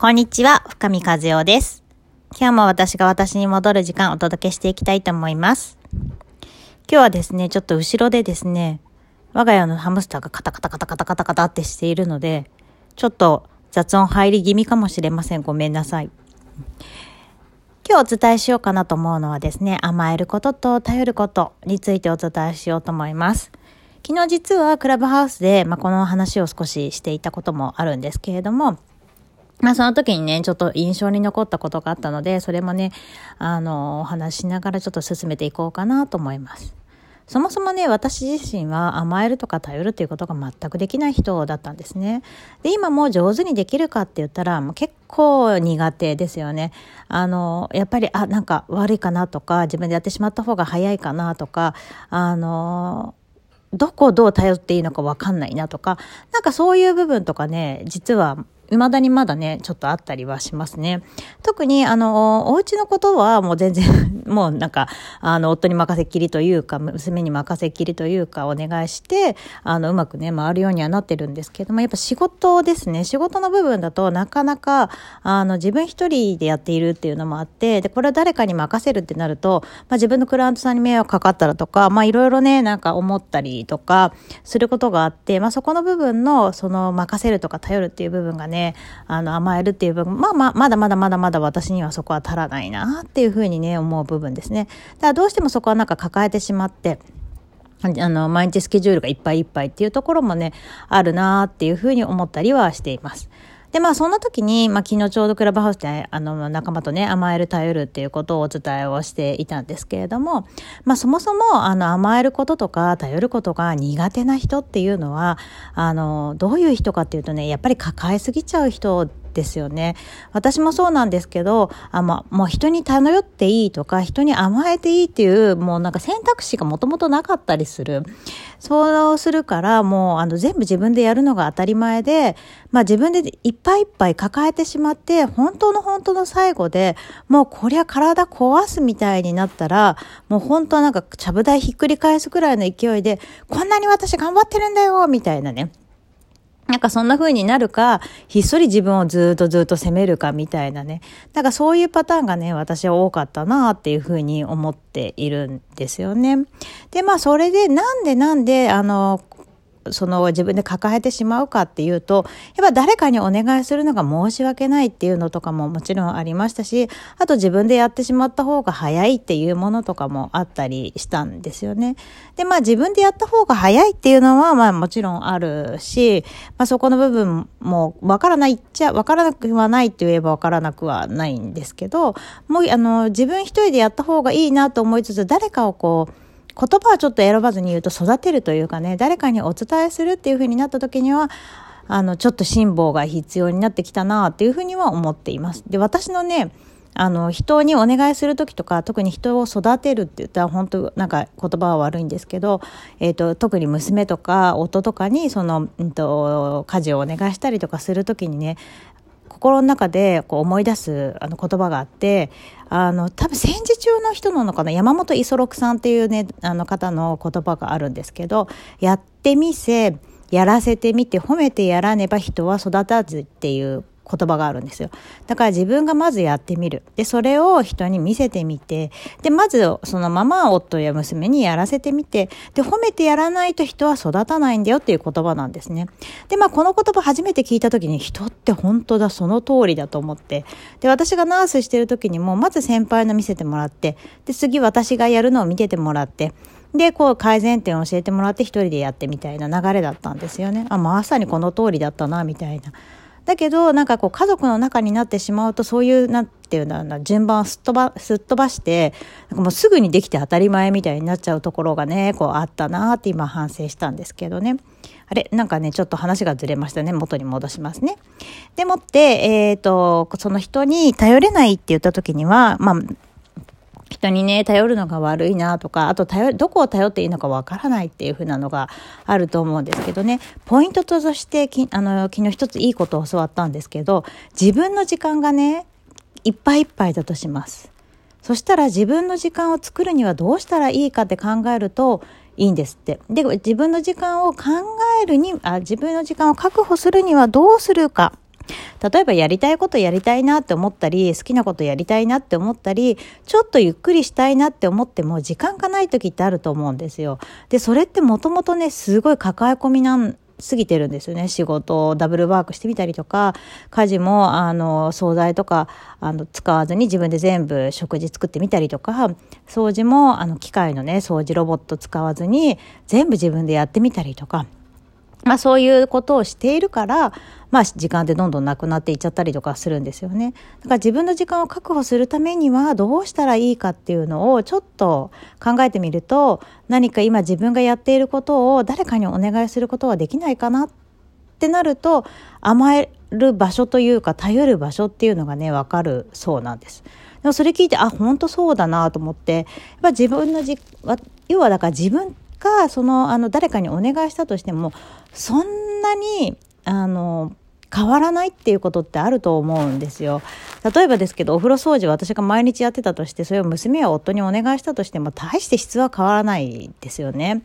こんにちは、深見和代です。今日も私が私に戻る時間をお届けしていきたいと思います。今日はですね、ちょっと後ろでですね、我が家のハムスターがカタカタカタカタカタカタってしているので、ちょっと雑音入り気味かもしれません。ごめんなさい。今日お伝えしようかなと思うのはですね、甘えることと頼ることについてお伝えしようと思います。昨日実はクラブハウスで、まあ、この話を少ししていたこともあるんですけれども、まあその時にね、ちょっと印象に残ったことがあったので、それもね、あの、お話しながらちょっと進めていこうかなと思います。そもそもね、私自身は甘えるとか頼るっていうことが全くできない人だったんですね。で、今も上手にできるかって言ったら、もう結構苦手ですよね。あの、やっぱり、あ、なんか悪いかなとか、自分でやってしまった方が早いかなとか、あの、どこをどう頼っていいのかわかんないなとか、なんかそういう部分とかね、実は未だにまだね、ちょっとあったりはしますね。特に、あの、お家のことはもう全然 もうなんか、あの、夫に任せっきりというか、娘に任せっきりというか、お願いして、あの、うまくね、回るようにはなってるんですけども、やっぱ仕事ですね。仕事の部分だとなかなか、あの、自分一人でやっているっていうのもあって、で、これを誰かに任せるってなると、まあ自分のクライアントさんに迷惑かかったらとか、まあいろいろね、なんか思ったりとか、することがあって、まあそこの部分の、その任せるとか頼るっていう部分がね、ね、あの、甘えるっていう部分、まあまあ、まだまだまだまだ私にはそこは足らないなっていうふうにね、思う部分ですね。だからどうしてもそこはなんか抱えてしまって、あの、毎日スケジュールがいっぱいいっぱいっていうところもね、あるなっていうふうに思ったりはしています。で、まあそんな時に、まあ昨日ちょうどクラブハウスで、あの、仲間とね、甘える頼るっていうことをお伝えをしていたんですけれども、まあそもそも、あの、甘えることとか頼ることが苦手な人っていうのは、あの、どういう人かっていうとね、やっぱり抱えすぎちゃう人ですよね。私もそうなんですけど、あまもう人に頼っていいとか、人に甘えていいっていう、もうなんか選択肢がもともとなかったりする。そうするから、もうあの全部自分でやるのが当たり前で、まあ自分でいっぱいいっぱい抱えてしまって、本当の本当の最後で、もうこりゃ体壊すみたいになったら、もう本当はなんかちゃぶ台ひっくり返すくらいの勢いで、こんなに私頑張ってるんだよみたいなね。なんかそんな風になるか、ひっそり自分をずっとずっと責めるかみたいなね。なんかそういうパターンがね、私は多かったなっていう風に思っているんですよね。で、まあそれでなんでなんで、あの、その自分で抱えてしまうかっていうと、やっぱ誰かにお願いするのが申し訳ないっていうのとかももちろんありましたし、あと自分でやってしまった方が早いっていうものとかもあったりしたんですよね。で、まあ自分でやった方が早いっていうのはまあもちろんあるし、まあそこの部分もわからないっちゃ、わからなくはないって言えばわからなくはないんですけど、もうあの自分一人でやった方がいいなと思いつつ、誰かをこう、言葉はちょっと選ばずに言うと育てるというかね、誰かにお伝えするっていう風になった時には、あの、ちょっと辛抱が必要になってきたなっていうふうには思っています。で、私のね、あの、人にお願いする時とか、特に人を育てるって言ったら本当なんか言葉は悪いんですけど、えっ、ー、と、特に娘とか夫とかにその、うんと、家事をお願いしたりとかする時にね、心の中でこう思い出すあの言葉があって、あの、多分戦時中の人なのかな、山本五十六さんっていうね、あの方の言葉があるんですけど、やってみせ、やらせてみて褒めてやらねば人は育たずっていう言葉があるんですよ。だから自分がまずやってみる。で、それを人に見せてみて、で、まずそのまま夫や娘にやらせてみて、で、褒めてやらないと人は育たないんだよっていう言葉なんですね。で、まあこの言葉初めて聞いた時に人って本当だ、その通りだと思って、で、私がナースしてる時にも、まず先輩の見せてもらって、で、次私がやるのを見ててもらって、で、こう改善点を教えてもらって一人でやってみたいな流れだったんですよね。あ、まさにこの通りだったな、みたいな。だけどなんかこう家族の中になってしまうとそういうなんていうんだな順番をすっ飛ばすっ飛ばしてなんかもうすぐにできて当たり前みたいになっちゃうところがねこうあったなって今反省したんですけどね。あれ？なんかねちょっと話がずれましたね。元に戻しますね。でもってえ、ー、とその人に頼れないって言った時にはまあ人にね、頼るのが悪いなとか、あと頼、どこを頼っていいのかわからないっていう風なのがあると思うんですけどね、ポイントとしてき、あの、昨日一ついいことを教わったんですけど、自分の時間がね、いっぱいいっぱいだとします。そしたら自分の時間を作るにはどうしたらいいかって考えるといいんですって。で、自分の時間を考えるに、あ、自分の時間を確保するにはどうするか。例えばやりたいことやりたいなって思ったり、好きなことやりたいなって思ったり、ちょっとゆっくりしたいなって思っても時間がない時ってあると思うんですよ。で、それってもともとね、すごい抱え込みなん過ぎてるんですよね。仕事をダブルワークしてみたりとか、家事も、あの、惣菜とか、あの、使わずに自分で全部食事作ってみたりとか、掃除も、あの、機械のね、掃除ロボット使わずに、全部自分でやってみたりとか、まあそういうことをしているから、まあ時間ってどんどんなくなっていっちゃったりとかするんですよね。だから自分の時間を確保するためにはどうしたらいいかっていうのをちょっと考えてみると、何か今自分がやっていることを誰かにお願いすることはできないかなってなると、甘える場所というか頼る場所っていうのがね、わかるそうなんです。でもそれ聞いて、あ、本当そうだなと思って、やっぱ自分のじ、要はだから自分果そのあの誰かにお願いしたとしてもそんなにあの変わらないっていうことってあると思うんですよ。例えばですけど、お風呂掃除私が毎日やってたとして、それを娘や夫にお願いしたとしても、大して質は変わらないですよね。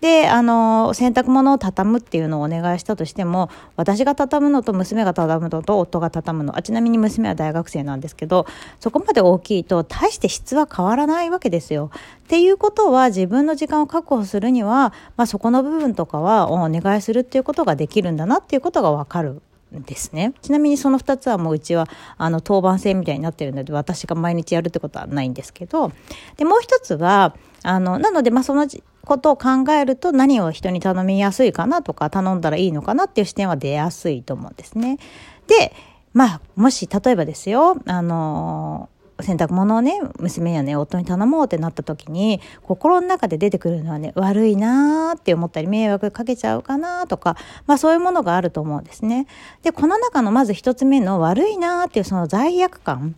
で、あの、洗濯物を畳むっていうのをお願いしたとしても、私が畳むのと娘が畳むのと夫が畳むの、あちなみに娘は大学生なんですけど、そこまで大きいと大して質は変わらないわけですよ。っていうことは自分の時間を確保するには、まあ、そこの部分とかはお願いするっていうことができるんだなっていうことがわかるですね。ちなみにその2つはもううちはあの当番制みたいになってるので私が毎日やるってことはないんですけどでもう一つはあのなのでまあそのことを考えると何を人に頼みやすいかなとか頼んだらいいのかなっていう視点は出やすいと思うんですね。でまあもし例えばですよあの洗濯物をね娘やね夫に頼もうってなった時に心の中で出てくるのはね悪いなーって思ったり迷惑かけちゃうかなとかまあそういうものがあると思うんですね。でこの中のまず一つ目の悪いなーっていうその罪悪感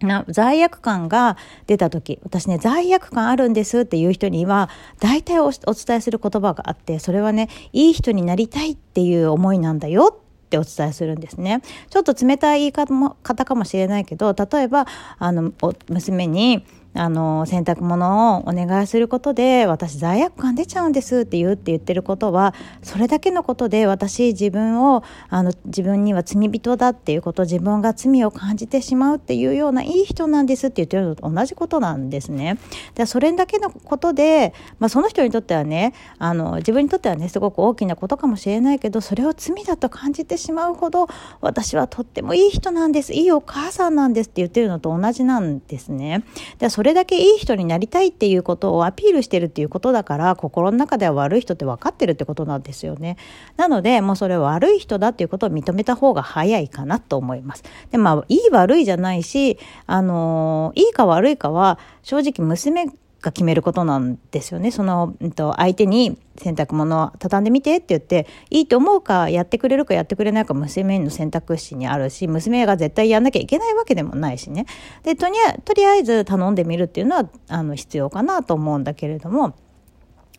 な罪悪感が出た時私ね罪悪感あるんですっていう人には大体お伝えする言葉があってそれはねいい人になりたいっていう思いなんだよってお伝えするんですね。ちょっと冷たい言い方かもしれないけど例えばあの娘にあの、洗濯物をお願いすることで、私罪悪感出ちゃうんですって言うって言ってることは、それだけのことで私自分を、あの、自分には罪人だっていうこと、自分が罪を感じてしまうっていうようないい人なんですって言ってるのと同じことなんですね。で、それだけのことで、まあその人にとってはね、あの、自分にとってはね、すごく大きなことかもしれないけど、それを罪だと感じてしまうほど、私はとってもいい人なんです、いいお母さんなんですって言ってるのと同じなんですね。で、それれだけいい人になりたいっていうことをアピールしてるっていうことだから心の中では悪い人って分かってるってことなんですよね。なのでもうそれは悪い人だっていうことを認めた方が早いかなと思います。でまあいい悪いじゃないしあのいいか悪いかは正直娘が決めることなんですよね。その、うん、と相手に洗濯物畳んでみてって言って、いいと思うかやってくれるかやってくれないか娘の選択肢にあるし、娘が絶対やんなきゃいけないわけでもないしね。で、とりあとりあえず頼んでみるっていうのは、あの、必要かなと思うんだけれども、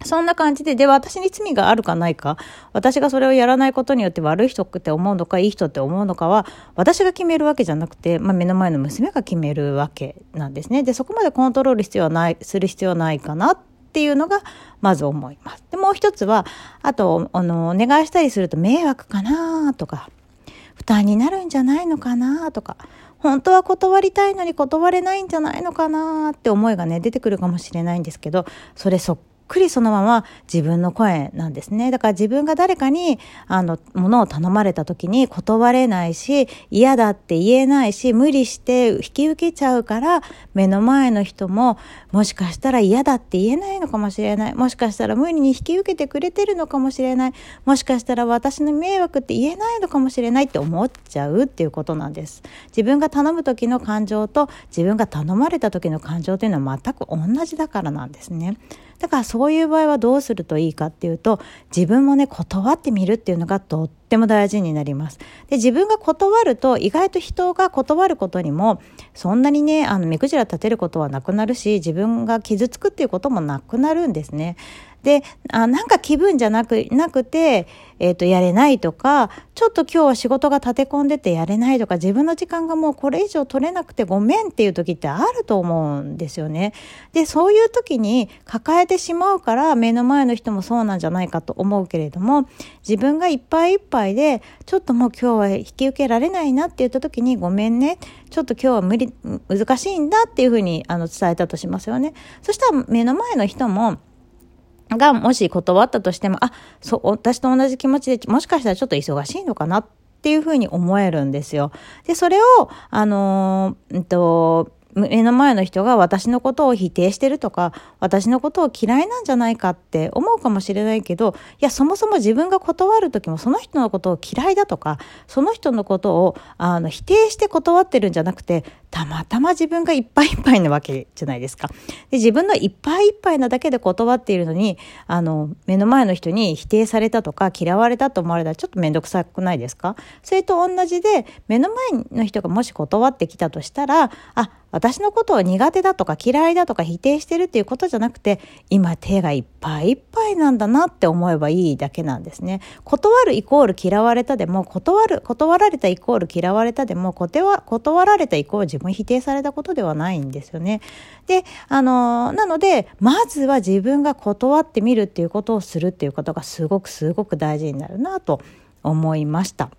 そんな感じで、で、私に罪があるかないか、私がそれをやらないことによって悪い人って思うのか、いい人って思うのかは、私が決めるわけじゃなくて、まあ、目の前の娘が決めるわけなんですね。で、そこまでコントロール必要はない、する必要はないかなっていうのが、まず思います。で、もう一つは、あと、あの、お願いしたりすると迷惑かなとか、負担になるんじゃないのかなとか、本当は断りたいのに断れないんじゃないのかなって思いがね、出てくるかもしれないんですけど、それそっくりそのまま自分の声なんですね。だから自分が誰かに、あの、ものを頼まれた時に断れないし、嫌だって言えないし、無理して引き受けちゃうから、目の前の人も、もしかしたら嫌だって言えないのかもしれない。もしかしたら無理に引き受けてくれてるのかもしれない。もしかしたら私の迷惑って言えないのかもしれないって思っちゃうっていうことなんです。自分が頼む時の感情と自分が頼まれた時の感情というのは全く同じだからなんですね。だからそういう場合はどうするといいかっていうと自分もね断ってみるっていうのがとっても大事になります。で自分が断ると意外と人が断ることにもそんなにねあの目くじら立てることはなくなるし自分が傷つくっていうこともなくなるんですね。で、あなんか気分じゃなく、なくて、えっ、ー、と、やれないとか、ちょっと今日は仕事が立て込んでてやれないとか、自分の時間がもうこれ以上取れなくてごめんっていう時ってあると思うんですよね。で、そういう時に抱えてしまうから目の前の人もそうなんじゃないかと思うけれども、自分がいっぱいいっぱいで、ちょっともう今日は引き受けられないなって言った時に、ごめんね、ちょっと今日は無理、難しいんだっていうふうにあの伝えたとしますよね。そしたら目の前の人も、がもし断ったとしても、あ、そう、私と同じ気持ちで、もしかしたらちょっと忙しいのかなっていうふうに思えるんですよ。で、それを、あのー、うんと、目の前の人が私のことを否定してるとか、私のことを嫌いなんじゃないかって思うかもしれないけど、いや、そもそも自分が断る時もその人のことを嫌いだとか、その人のことをあの否定して断ってるんじゃなくて、たまたま自分がいっぱいいっぱいなわけじゃないですか。で自分のいっぱいいっぱいなだけで断っているのに、あの、目の前の人に否定されたとか嫌われたと思われたらちょっとめんどくさくないですか？それと同じで、目の前の人がもし断ってきたとしたら、あ、私のことを苦手だとか嫌いだとか否定してるっていうことじゃなくて、今手がいっぱいいっぱいなんだなって思えばいいだけなんですね。断るイコール嫌われたでも、断る、断られたイコール嫌われたでも、断られたイコール自分否定されたことではないんですよね。で、あの、なので、まずは自分が断ってみるっていうことをするっていうことがすごくすごく大事になるなと思いました。